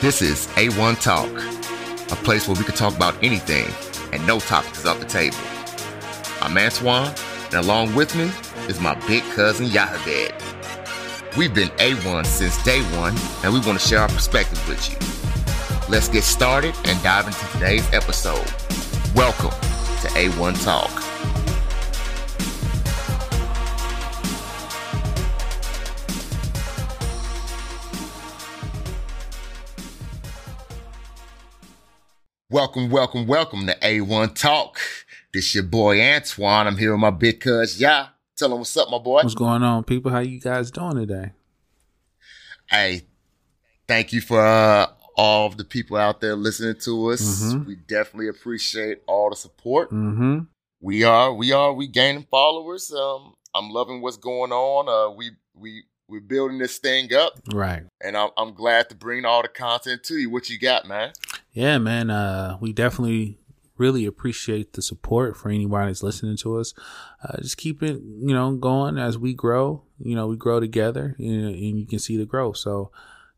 This is A1 Talk, a place where we can talk about anything and no topic is off the table. I'm Antwaun, and along with me is my big cousin Yahebed. We've been A1 since day one, and we want to share our perspective with you. Let's get started and dive into today's episode. Welcome to A1 Talk. Welcome, welcome, welcome to A1 Talk. This your boy Antwaun. I'm here with my big cuz Yeah. Tell him what's up, my boy. What's going on, people? How you guys doing today? Hey, thank you for uh, all of the people out there listening to us. Mm-hmm. We definitely appreciate all the support. Mm-hmm. We are, we are, we gaining followers. Um, I'm loving what's going on. Uh, we, we, we're building this thing up, right? And I'm, I'm glad to bring all the content to you. What you got, man? Yeah, man. Uh, we definitely really appreciate the support for anybody that's listening to us. Uh, just keep it, you know, going as we grow. You know, we grow together, and, and you can see the growth. So,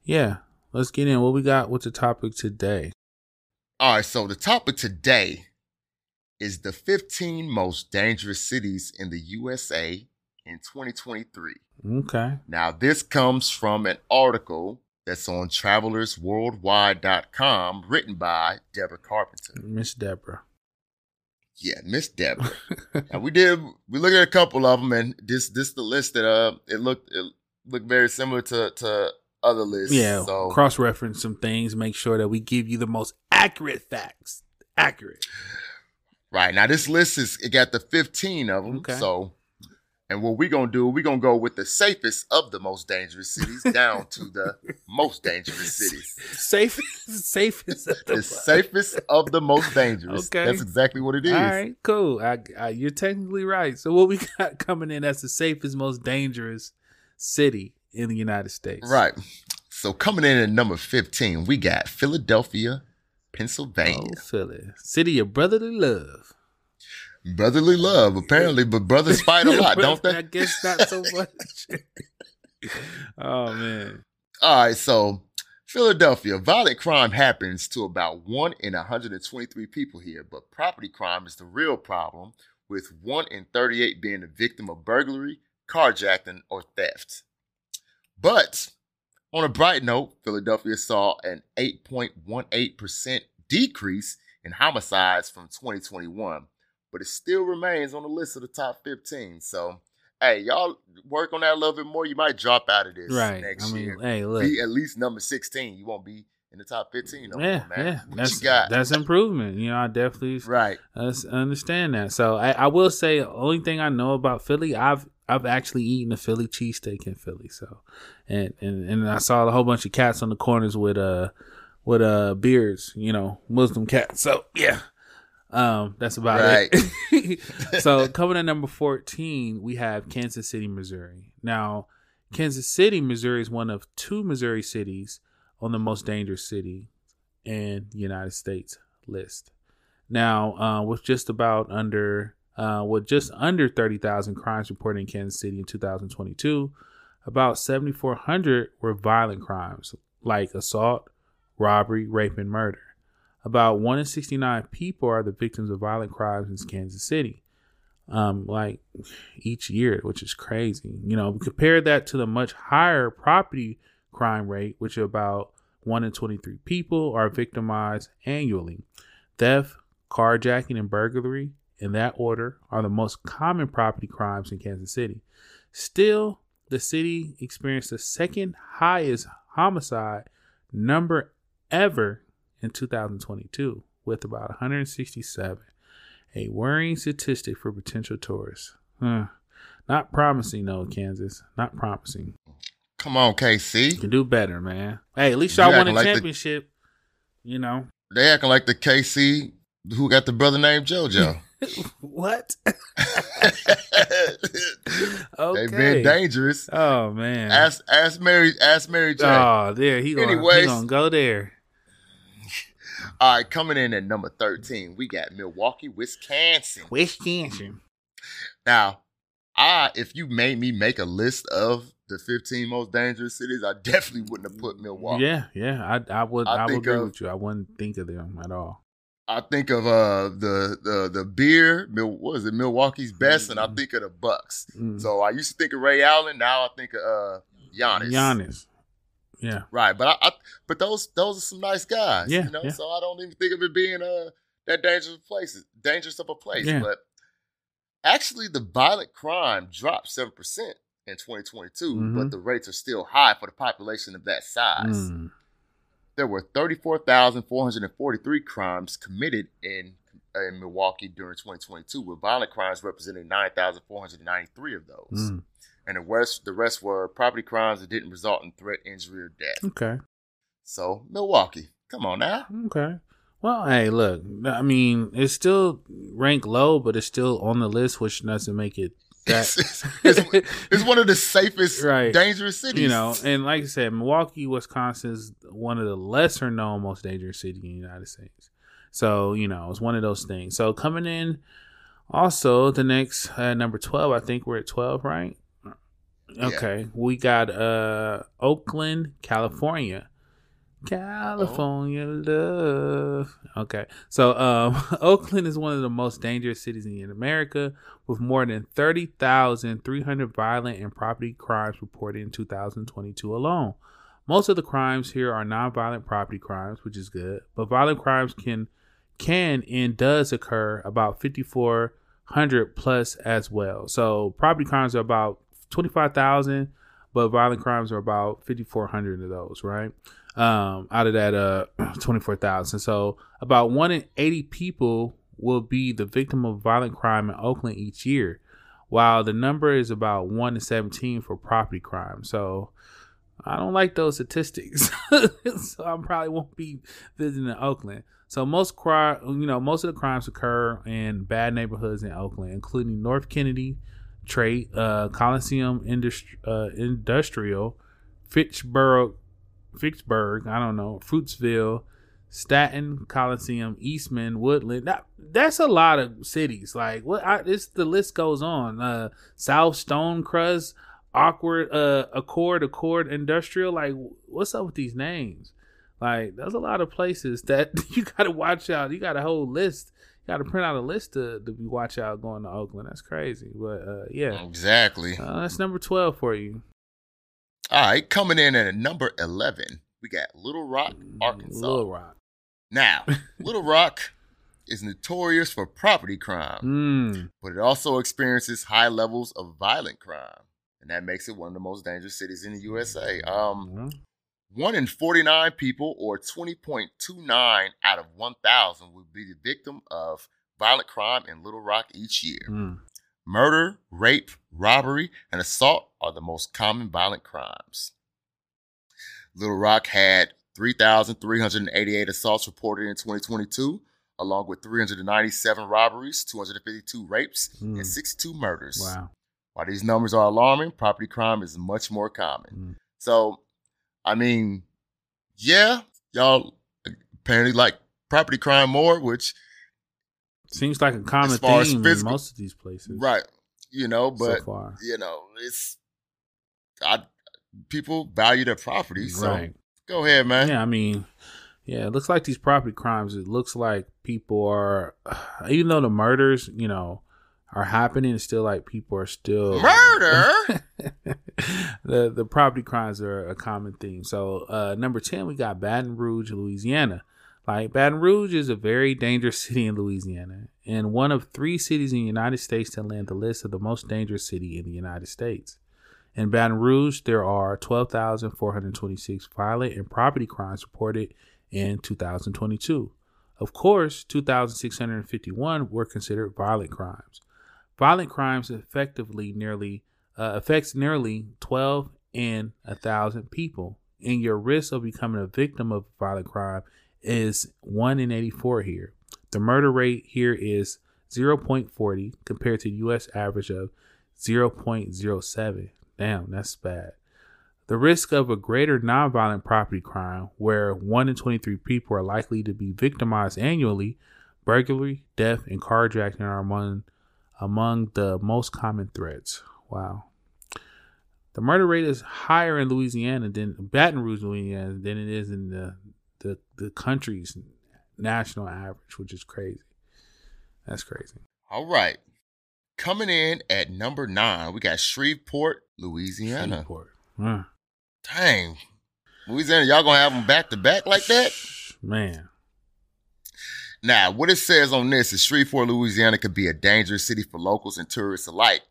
yeah, let's get in. What we got? What's the topic today? All right. So the topic today is the 15 most dangerous cities in the USA in 2023. Okay. Now, this comes from an article that's on travelersworldwide.com written by Deborah Carpenter. Miss Deborah. Yeah, Miss Deborah. and we did we looked at a couple of them and this this the list that uh it looked it looked very similar to to other lists. Yeah, so cross reference some things, make sure that we give you the most accurate facts. Accurate. Right. Now this list is it got the 15 of them. Okay. So and what we're gonna do, we're gonna go with the safest of the most dangerous cities down to the most dangerous cities. Safest, safest, of the, the safest of the most dangerous. Okay, that's exactly what it is. All right, cool. I, I, you're technically right. So what we got coming in as the safest, most dangerous city in the United States? Right. So coming in at number fifteen, we got Philadelphia, Pennsylvania. Oh, Philly, city of brotherly love brotherly love, apparently, but brothers fight a lot, don't they? I guess not so much. oh man. All right, so Philadelphia, violent crime happens to about one in 123 people here, but property crime is the real problem, with one in 38 being a victim of burglary, carjacking, or theft. But on a bright note, Philadelphia saw an 8.18% decrease in homicides from 2021 but it still remains on the list of the top 15. So, hey, y'all work on that a little bit more. You might drop out of this right. next I mean, year. Hey, look. Be at least number 16. You won't be in the top 15 no yeah, more, man. Yeah, what that's, that's improvement. You know, I definitely right. understand that. So I, I will say, only thing I know about Philly, I've I've actually eaten a Philly cheesesteak in Philly. So, and, and and I saw a whole bunch of cats on the corners with uh with uh beards, you know, Muslim cats. So yeah, um, that's about right. it. so coming at number 14, we have Kansas City, Missouri. Now, Kansas City, Missouri is one of two Missouri cities on the most dangerous city in the United States list. Now, uh, with just about under uh, with just under 30,000 crimes reported in Kansas City in 2022, about 7,400 were violent crimes like assault, robbery, rape, and murder. About 1 in 69 people are the victims of violent crimes in Kansas City. Um, like each year, which is crazy. You know, compare that to the much higher property crime rate, which about 1 in 23 people are victimized annually. Theft, carjacking, and burglary, in that order, are the most common property crimes in Kansas City. Still, the city experienced the second highest homicide number ever in 2022 with about 167, a worrying statistic for potential tourists. Huh. Not promising, though, Kansas. Not promising. Come on, KC. You can do better, man. Hey, at least y'all won a like championship. The, you know. They acting like the KC who got the brother named JoJo. what? okay. They've been dangerous. Oh man. Ask ask Mary ask Mary J. Oh, there he gonna, he gonna go there. All right, coming in at number 13, we got Milwaukee, Wisconsin. Wisconsin. Now, I if you made me make a list of the 15 most dangerous cities, I definitely wouldn't have put Milwaukee. Yeah, yeah. I I would I, I would agree of, with you. I wouldn't think of them at all. I think of uh the the the beer, Mil- what is it, Milwaukee's best, and I Mhm. think of the Bucks. Mm. So I used to think of Ray Allen, now I think of uh Giannis. Giannis. Yeah. Right, but I, I but those those are some nice guys. Yeah, you know. yeah. So I don't even think of it being uh that dangerous place, dangerous of a place. Yeah. But actually, the violent crime dropped seven percent in 2022, Mhm. but the rates are still high for the population of that size. Mm. There were 34,443 crimes committed in in Milwaukee during 2022, with violent crimes representing 9,493 of those. Mm. And the rest, the rest were property crimes that didn't result in threat, injury, or death. Okay. So Milwaukee, come on now. Okay. Well, hey, look. I mean, it's still ranked low, but it's still on the list, which doesn't make it that. It's, it's, it's one of the safest, Right. dangerous cities. you know, and like I said, Milwaukee, Wisconsin is one of the lesser known most dangerous cities in the United States. So, you know, it's one of those things. So coming in also the next uh, number 12, I think we're at 12, right? Yeah. Okay. We got uh Oakland, California. California love. Okay. So um Oakland is one of the most dangerous cities in America with more than 30,300 violent and property crimes reported in 2022 alone. Most of the crimes here are nonviolent property crimes, which is good, but violent crimes can can and does occur about 5400 plus as well. So property crimes are about 25,000, but violent crimes are about 5400 of those, right? Um out of that uh 24,000. So about 1 in 80 people will be the victim of violent crime in Oakland each year, while the number is about 1 in 17 for property crime. So I don't like those statistics. so I probably won't be visiting Oakland. So most crime, you know, most of the crimes occur in bad neighborhoods in Oakland, including North Kennedy, Trade, uh, Coliseum Industri- uh, Industrial, Fitchburg, Fitchburg, I don't know, Fruitsville, Staten, Coliseum, Eastman, Woodland. That, that's a lot of cities. Like what? I, it's the list goes on. Uh, South Stonecrest, Awkward, uh, Accord, Accord Industrial. Like, what's up with these names? Like, there's a lot of places that you got to watch out. You got a whole list. You got to print out a list to, to be watch out going to Oakland. That's crazy. But uh, yeah, exactly. uh, that's number twelve for you. All right, coming in at number 11, we got Little Rock, Arkansas. Little Rock. Now, Little Rock is notorious for property crime, Mm. but it also experiences high levels of violent crime, and that makes it one of the most dangerous cities in the USA. Um, Well, one in 49 people, or 20.29 out of 1,000, will be the victim of violent crime in Little Rock each year. mm. Murder, rape, robbery, and assault are the most common violent crimes. Little Rock had 3,388 assaults reported in 2022, along with 397 robberies, 252 rapes, Mm. and 62 murders. Wow. While these numbers are alarming, property crime is much more common. Mm. So, I mean, yeah, y'all apparently like property crime more, which, Seems like a common As far as theme in most of these places. right, you know, but so you know, it's I people value their property. So right. go ahead, man. Yeah, I mean, yeah, it looks like these property crimes. It looks like people are, even though the murders, you know, are happening, it's still like people are still Murder. the the property crimes are a common theme. So uh number ten, we got Baton Rouge, Louisiana. Like Baton Rouge is a very dangerous city in Louisiana, and one of three cities in the United States to land the list of the most dangerous city in the United States. In Baton Rouge, there are 12,426 violent and property crimes reported in 2022. Of course, 2,651 were considered violent crimes. Violent crimes effectively nearly uh, affects nearly 12 in a thousand people, and your risk of becoming a victim of violent crime is 1 in 84 here. The murder rate here is 0.40 compared to US average of 0.07. Damn, that's bad. The risk of a greater nonviolent property crime, where 1 in 23 people are likely to be victimized annually, burglary, theft, and carjacking are among among the most common threats. Wow. The murder rate is higher in Louisiana than Baton Rouge, Louisiana, than it is in the the, the country's national average, which is crazy. That's crazy. All right. Coming in at number nine, we got Shreveport, Louisiana. Shreveport. Huh. Dang. Louisiana, y'all gonna have them back to back like that? Man. Now, what it says on this is Shreveport, Louisiana could be a dangerous city for locals and tourists alike,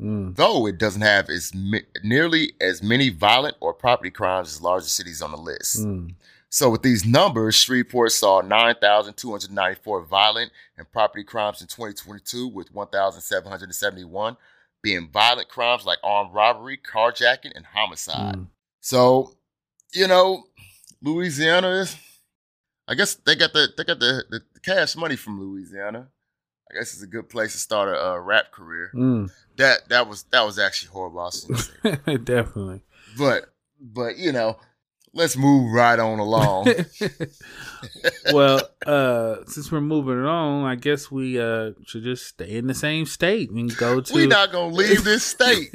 Mm. though it doesn't have as mi- nearly as many violent or property crimes as larger cities on the list. Mm. So with these numbers, Shreveport saw 9,294 violent and property crimes in 2022 with 1,771 being violent crimes like armed robbery, carjacking, and homicide. Mm. So, you know, Louisiana is I guess they got the they got the, the, cash money from Louisiana. I guess it's a good place to start a, a rap career. Mm. That that was that was actually horrible. Definitely. but but you know, let's move right on along. well, uh, since we're moving on, I guess we uh should just stay in the same state and go to. We're not gonna leave this state.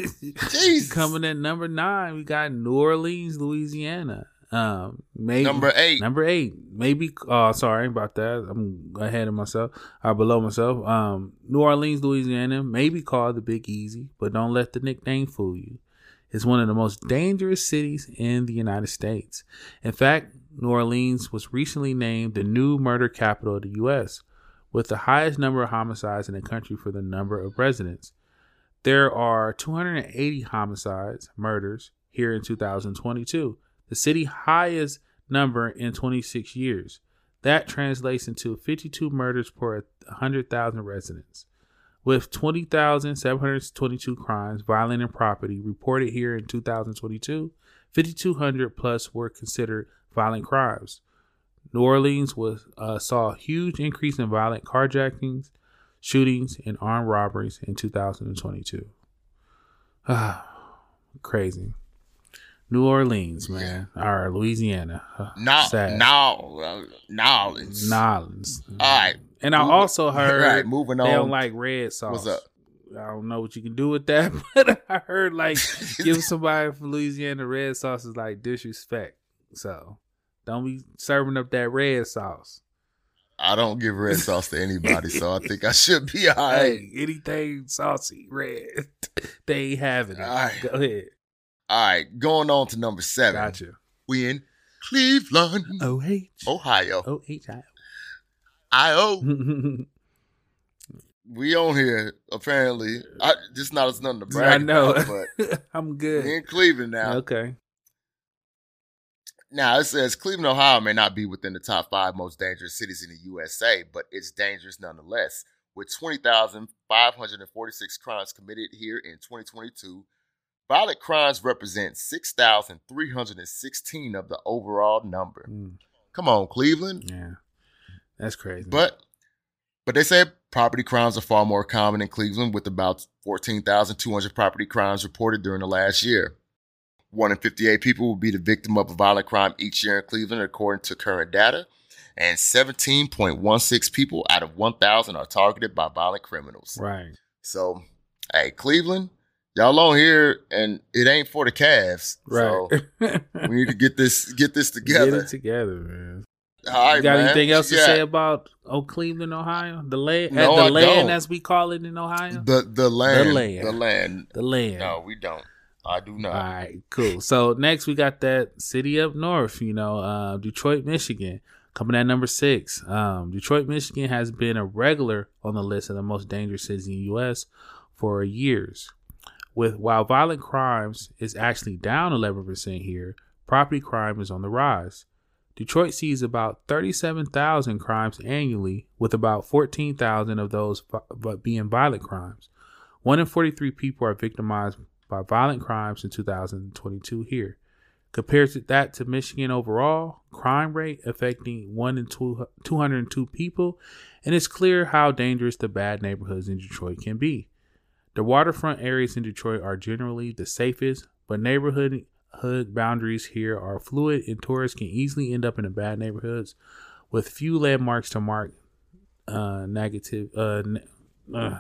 Jesus. Coming at number nine, we got New Orleans, Louisiana. Um, maybe Number eight. Number eight, maybe. Oh, sorry about that. I'm ahead of myself. I below myself. Um, New Orleans, Louisiana, Maybe called the Big Easy, but don't let the nickname fool you. It's one of the most dangerous cities in the United States. In fact, New Orleans was recently named the new murder capital of the U.S., with the highest number of homicides in the country for the number of residents. There are 280 homicides, murders, here in 2022, the city highest number in 26 years. That translates into 52 murders per 100,000 residents. With 20,722 crimes, violent and property, reported here in 2022, 5,200 plus were considered violent crimes. New Orleans was uh, saw a huge increase in violent carjackings, shootings, and armed robberies in 2022. Ah, crazy. New Orleans, man, or Louisiana. No, sad. no, uh. Nolans. All right. And I also heard Right, moving they don't like red sauce. What's up? I don't know what you can do with that, but I heard like give somebody from Louisiana red sauce is like disrespect. So don't be serving up that red sauce. I don't give red sauce to anybody, so I think I should be all right. Hey, anything saucy red, they ain't having it. All right. Go ahead. All right, going on to number seven. Gotcha. We in Cleveland, O H Ohio. O H I. I.O. We on here, apparently. I, just not as nothing to brag I know. about, but I'm we good. in Cleveland now. Okay. Now it says Cleveland, Ohio may not be within the top five most dangerous cities in the USA, but it's dangerous nonetheless. With 20,546 crimes committed here in 2022, violent crimes represent 6,316 of the overall number. Mm, Come on, Cleveland. yeah. That's crazy. But but they say property crimes are far more common in Cleveland, with about 14,200 property crimes reported during the last year. One in 58 people will be the victim of a violent crime each year in Cleveland, according to current data. And 17.16 people out of 1,000 are targeted by violent criminals. right. So, hey, Cleveland, y'all on here, and it ain't for the Cavs. Right. So we need to get this get this together. Get it together, man. All right, you got man. anything else to say about oh Cleveland, Ohio? The land, No, the I land don't. as we call it in Ohio. The the land. land. The land. The land. No, we don't. I do not. right, cool. So next we got that city up north, you know, uh, Detroit, Michigan, coming at number six. Um, Detroit, Michigan has been a regular on the list of the most dangerous cities in the U.S. for years. With while violent crimes is actually down 11% here, property crime is on the rise. Detroit sees about 37,000 crimes annually, with about 14,000 of those being violent crimes. One in 43 people are victimized by violent crimes in 2022 here. Compared to that to Michigan overall, crime rate affecting 1 in two, 202 people, and it's clear how dangerous the bad neighborhoods in Detroit can be. The waterfront areas in Detroit are generally the safest, but neighborhood hood boundaries here are fluid and tourists can easily end up in the bad neighborhoods with few landmarks to mark uh, negative uh, uh,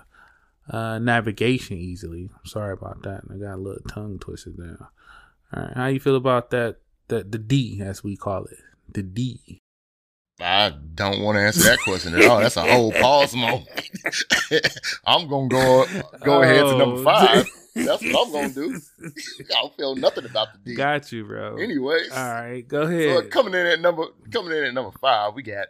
uh, navigation easily. Sorry about that. I got a little tongue twisted now. All right, how you feel about that? That the D, as we call it, the D. I don't want to answer that question at all. That's a whole pause moment. I'm gonna go go ahead to number five. That's what I'm gonna do. I don't feel nothing about the D. Got you, bro. Anyways, All right, go so ahead. coming in at number coming in at number five, we got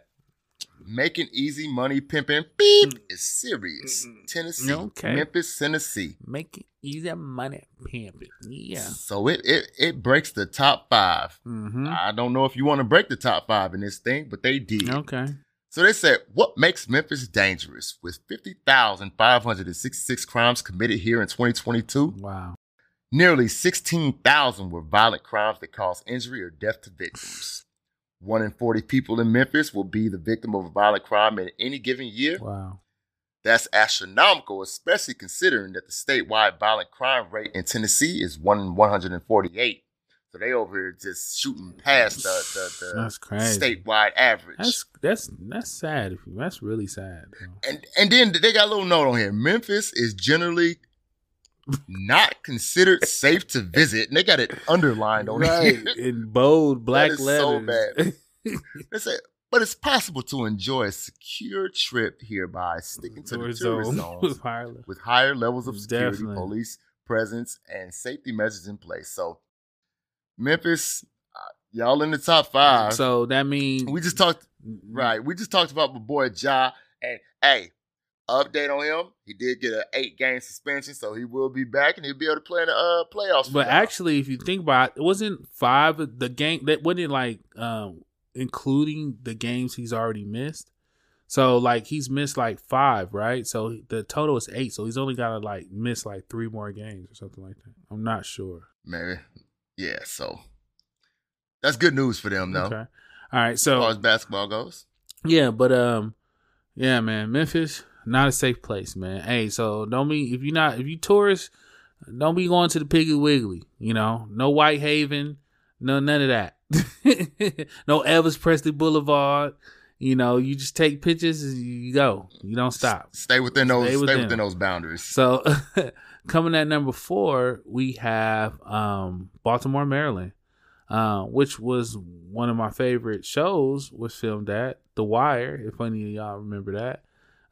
making easy money pimping. Beep is serious. Mm. Tennessee, Okay. Memphis, Tennessee. Making easy money, pimping. Yeah. So it it it breaks the top five. Mm-hmm. I don't know if you want to break the top five in this thing, but they did. Okay. So they said, what makes Memphis dangerous? With 50,566 crimes committed here in 2022, Wow. nearly 16,000 were violent crimes that caused injury or death to victims. One in 40 people in Memphis will be the victim of a violent crime in any given year. Wow. That's astronomical, especially considering that the statewide violent crime rate in Tennessee is 1 in 148. So they over here just shooting past the, the, the That's crazy. statewide average. That's that's that's sad. That's really sad. bro. And and then they got a little note on here. Memphis is generally not considered safe to visit, and they got it underlined on right here. in bold black is so letters. They say, but it's possible to enjoy a secure trip here by sticking to the Tourist zone zones with Harlem. with higher levels of security, Definitely. police presence, and safety measures in place. So, Memphis, uh, y'all in the top five. So that means we just talked Right. We just talked about my boy Ja. And hey, update on him. He did get an eight game suspension, so he will be back and he'll be able to play in the uh, playoffs. But y'all. actually, if you think about it, it wasn't five the game that wasn't like um including the games he's already missed. So like he's missed like five, right? So the total is eight. So he's only got to like miss like three more games or something like that. I'm not sure. maybe. Yeah, so that's good news for them, though. Okay. All right. As far as basketball goes. yeah, but um, yeah, man, Memphis not a safe place, man. Hey, so don't be if you're not if you tourists, don't be going to the Piggy Wiggly. You know, no White Haven, no none of that. no Elvis Presley Boulevard. You know, you just take pictures and you go. You don't stop. Stay within those Stay stay within within, those boundaries. So coming at number four, we have um, Baltimore, Maryland, uh, which was one of my favorite shows. Was filmed at The Wire. If any of y'all remember that,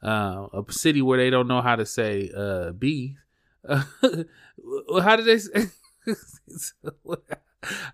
uh, a city where they don't know how to say uh, "b." how did they say?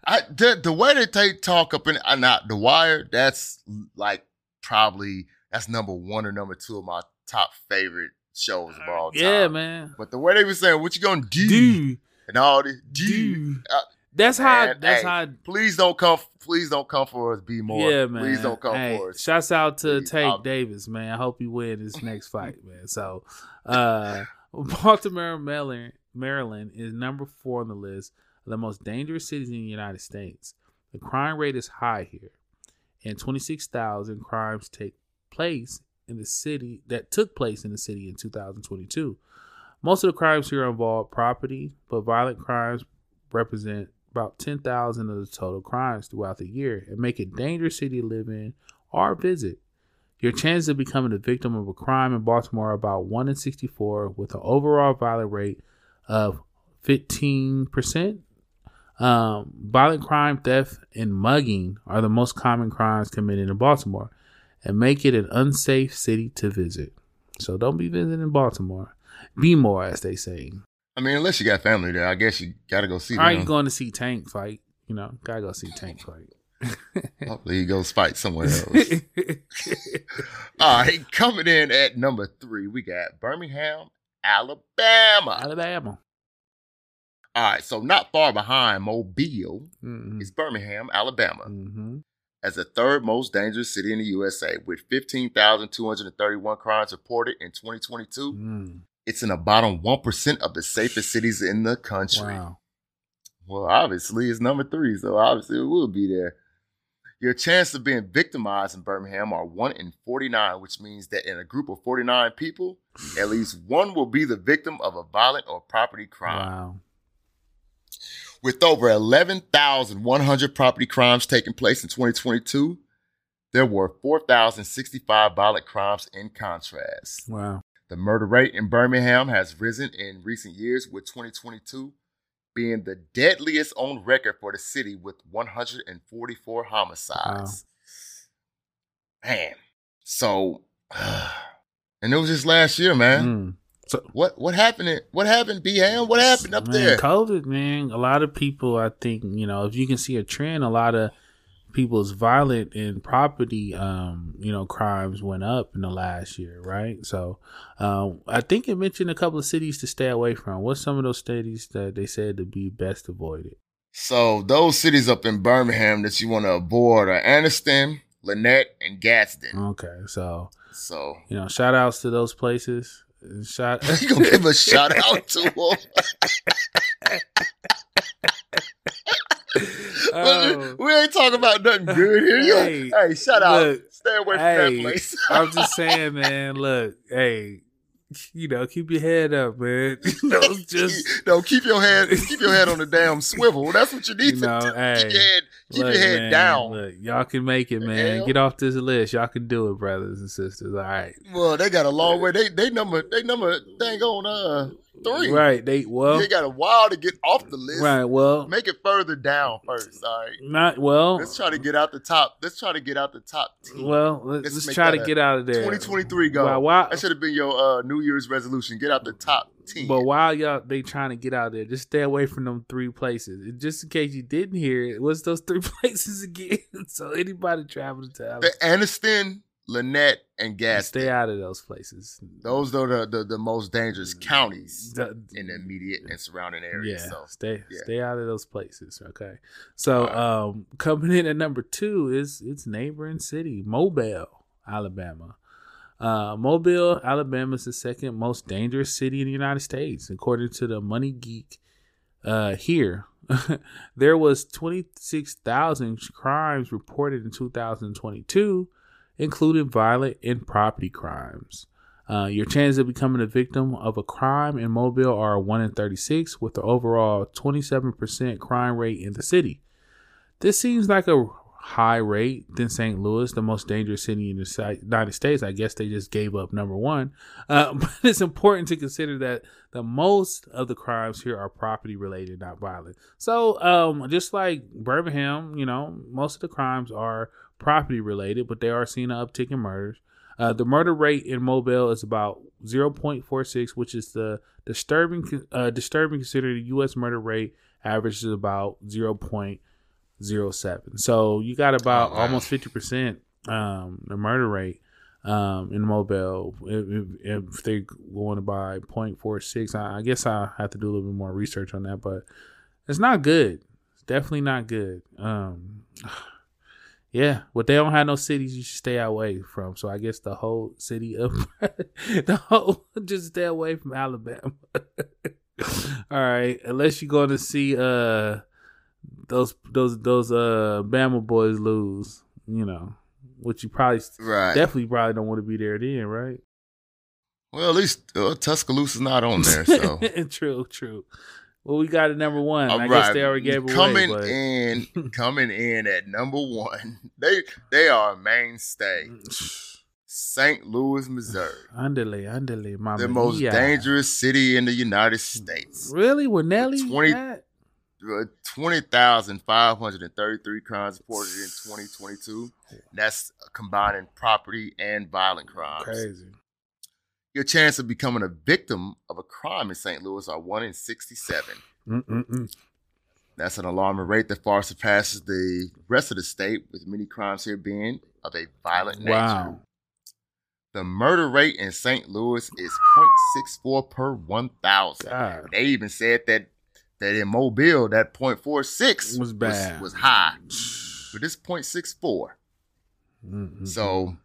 I, the, the way that they talk up in uh, not the wire, that's like probably that's number one or number two of my top favorite shows of all time. yeah, man. But the way they were saying, "What you gonna do?" Dude, and all this, do. dude. Uh, That's how. That's hey, how. Please don't come. Please don't come for us. Be more. Yeah, man. Please don't come hey, for us. Shouts out to Please, Tate I'll- Davis, man. I hope you win this next fight, man. So, uh, Baltimore, Maryland, Maryland is number four on the list the most dangerous cities in the United States. The crime rate is high here, and 26,000 crimes take place in the city that took place in the city in 2022. Most of the crimes here involve property, but violent crimes represent about 10,000 of the total crimes throughout the year and make it a dangerous city to live in or visit. Your chances of becoming a victim of a crime in Baltimore are about 1 in 64 with an overall violent rate of 15%. Um, violent crime, theft, and mugging are the most common crimes committed in Baltimore and make it an unsafe city to visit. So don't be visiting Baltimore. Be more, as they say. I mean, unless you got family there, I guess you got to go see Are them. going to see Tank fight? You know, gotta go see Tank fight. Hopefully, he goes fight somewhere else. All right, coming in at number three, we got Birmingham, Alabama. Alabama. All right, so not far behind Mobile Mm-hmm. is Birmingham, Alabama, Mm-hmm. as the third most dangerous city in the USA, with 15,231 crimes reported in 2022. Mm. It's in the bottom 1% of the safest cities in the country. Wow. Well, obviously, it's number three, so obviously it will be there. Your chance of being victimized in Birmingham are 1 in 49, which means that in a group of 49 people, at least one will be the victim of a violent or property crime. Wow. With over 11,100 property crimes taking place in 2022, there were 4,065 violent crimes in contrast. Wow. The murder rate in Birmingham has risen in recent years, with 2022 being the deadliest on record for the city with 144 homicides. Wow. Man, so and it was just last year, man. Mm. So what what happened? What happened, BM? What happened up man, there? COVID, man. A lot of people, I think, you know, if you can see a trend, a lot of people's violent and property, um, you know, crimes went up in the last year, right? So, um, I think it mentioned a couple of cities to stay away from. What's some of those cities that they said to be best avoided? So those cities up in Birmingham that you want to avoid are Anniston, Lanett, and Gadsden. Okay, so so you know, shout outs to those places. Shout. you gonna give a shout out to them? oh. we ain't talking about nothing good here. Hey, hey shout out. Stay away from hey, that place. I'm just saying, man. Look, hey, you know, keep your head up, man. You know, just no, keep your head, keep your head on the damn swivel. That's what you need you know, to do. Hey, keep your head, keep look, your head man, down. Look, y'all can make it, man. Get off this list. Y'all can do it, brothers and sisters. All right. Well, they got a long way. They they number they number dang on uh three. Right. They well they got a while to get off the list. Right. Well make it further down first. All right. Not well. Let's try to get out the top. Let's try to get out the top team. Well, let's, let's try to get out of there. 2023 go. Well, why, that should have been your uh, New Year's resolution. Get out the top team. But while y'all they trying to get out there, just stay away from them three places. Just in case you didn't hear it, what's those three places again? so anybody traveling to the Anniston, Lanett, and Gadsden. Stay out of those places. Those are the, the, the most dangerous counties the, in the immediate and surrounding areas. Yeah, so, stay yeah. stay out of those places. Okay. So right. um, coming in at number two is its neighboring city, Mobile, Alabama. Uh, Mobile, Alabama is the second most dangerous city in the United States, according to the Money Geek. Uh, here, there was 26,000 crimes reported in 2022 including violent and property crimes. Uh, your chances of becoming a victim of a crime in Mobile are 1 in 36, with the overall 27% crime rate in the city. This seems like a high rate than St. Louis, the most dangerous city in the United States. I guess they just gave up number one. Uh, but it's important to consider that the most of the crimes here are property related, not violent. So, um, just like Birmingham, you know, most of the crimes are property related, but they are seeing an uptick in murders. Uh, the murder rate in Mobile is about 0.46, which is the disturbing uh, disturbing considering the U.S. murder rate average is about 0.07. So you got about oh, wow. almost 50 percent um, the murder rate um, in Mobile. If, if, they're going by 0.46, I, I guess I have to do a little bit more research on that, but it's not good. It's definitely not good. Um, Yeah, but they don't have no cities you should stay away from. So I guess the whole city of the whole just stay away from Alabama. All right, unless you're going to see uh those those those uh Bama boys lose, you know, which you probably right. definitely probably don't want to be there then, right? Well, at least uh, Tuscaloosa's not on there, so true, true. Well, we got it number one. All I right. guess they already gave coming away. Coming in, coming in at number one. They they are a mainstay. St. Louis, Missouri. Underlay, underlay, mama. The most yeah. dangerous city in the United States. Really? With Nelly? 20, uh, 20,533 crimes reported in 2022. That's combining property and violent crimes. Crazy your chance of becoming a victim of a crime in St. Louis are 1 in 67. Mm-mm-mm. That's an alarming rate that far surpasses the rest of the state, with many crimes here being of a violent nature. Wow. The murder rate in St. Louis is 0.64 per 1,000. They even said that that in Mobile, that 0.46 was bad, was, was high, but this 0.64. Mm-hmm. So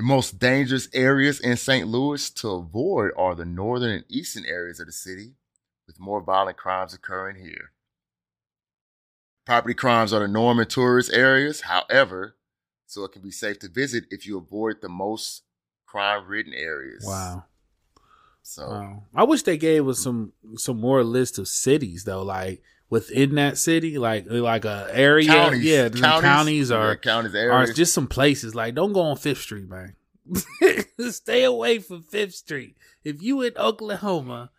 the most dangerous areas in St. Louis to avoid are the northern and eastern areas of the city, with more violent crimes occurring here. Property crimes are the norm in tourist areas, however, so it can be safe to visit if you avoid the most crime ridden areas. Wow. So wow. I wish they gave us some some more list of cities though, like within that city, like like a area. Counties. Yeah, counties, counties are yeah, counties areas. are just some places. Like don't go on Fifth Street, man. Stay away from Fifth Street. If you in Oklahoma,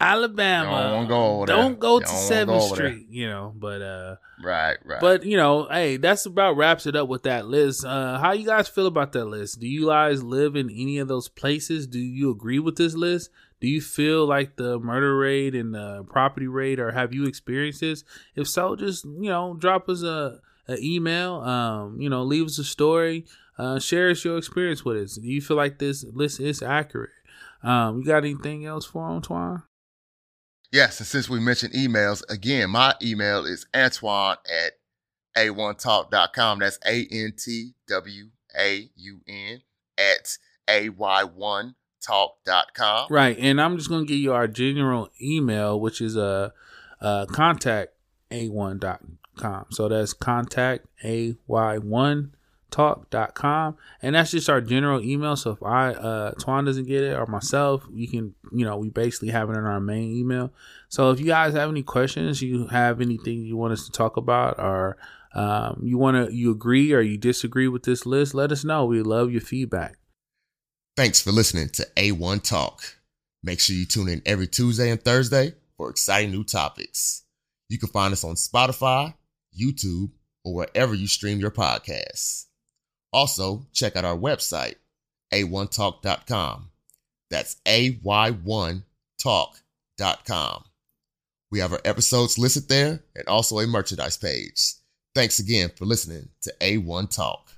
Alabama, Don't go don't go to Seventh. Street. You know, but uh, Right, right. but you know, hey, that's about wraps it up with that list. Uh, how you guys feel about that list? Do you guys live in any of those places? Do you agree with this list? Do you feel like the murder rate and the property rate, or have you experienced this? If so, just you know, drop us a, a email. Um, you know, leave us a story. Uh, share us your experience with us. Do you feel like this list is accurate? Um, you got anything else for Antwaun? Yes, and since we mentioned emails, again, my email is Antwaun at A1Talk.com. That's A N T W A U N at AY1Talk.com. Right, and I'm just gonna give you our general email, which is a uh, uh, contact a1.com. So that's contact ay1 talk.com and that's just our general email so if i uh twan doesn't get it or myself you can you know we basically have it in our main email so if you guys have any questions you have anything you want us to talk about or um, you want to you agree or you disagree with this list let us know we love your feedback Thanks for listening to A1 Talk. Make sure you tune in every Tuesday and Thursday for exciting new topics. You can find us on Spotify, YouTube, or wherever you stream your podcasts. Also, check out our website, a1talk.com. That's ay1talk.com. We have our episodes listed there and also a merchandise page. Thanks again for listening to A1 Talk.